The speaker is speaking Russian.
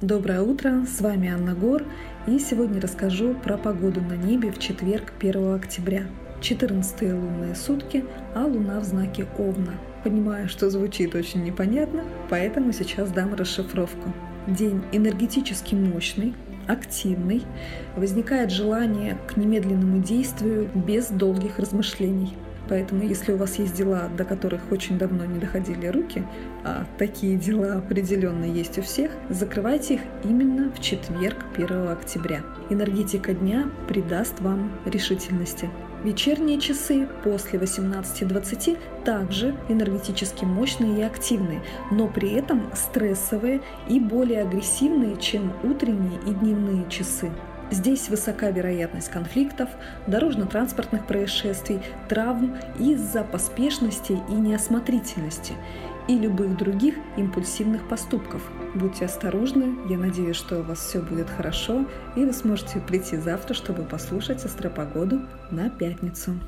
Доброе утро, с вами Анна Гор, и сегодня расскажу про погоду на небе в четверг 1 октября. 14 лунные сутки, а луна в знаке Овна. Понимаю, что звучит очень непонятно, поэтому сейчас дам расшифровку. День энергетически мощный, активный, возникает желание к немедленному действию без долгих размышлений. Поэтому, если у вас есть дела, до которых очень давно не доходили руки, а такие дела определенно есть у всех, закрывайте их именно в четверг 1 октября. Энергетика дня придаст вам решительности. Вечерние часы после 18.20 также энергетически мощные и активные, но при этом стрессовые и более агрессивные, чем утренние и дневные часы. Здесь высока вероятность конфликтов, дорожно-транспортных происшествий, травм из-за поспешности и неосмотрительности и любых других импульсивных поступков. Будьте осторожны, я надеюсь, что у вас все будет хорошо, и вы сможете прийти завтра, чтобы послушать астропогоду на пятницу.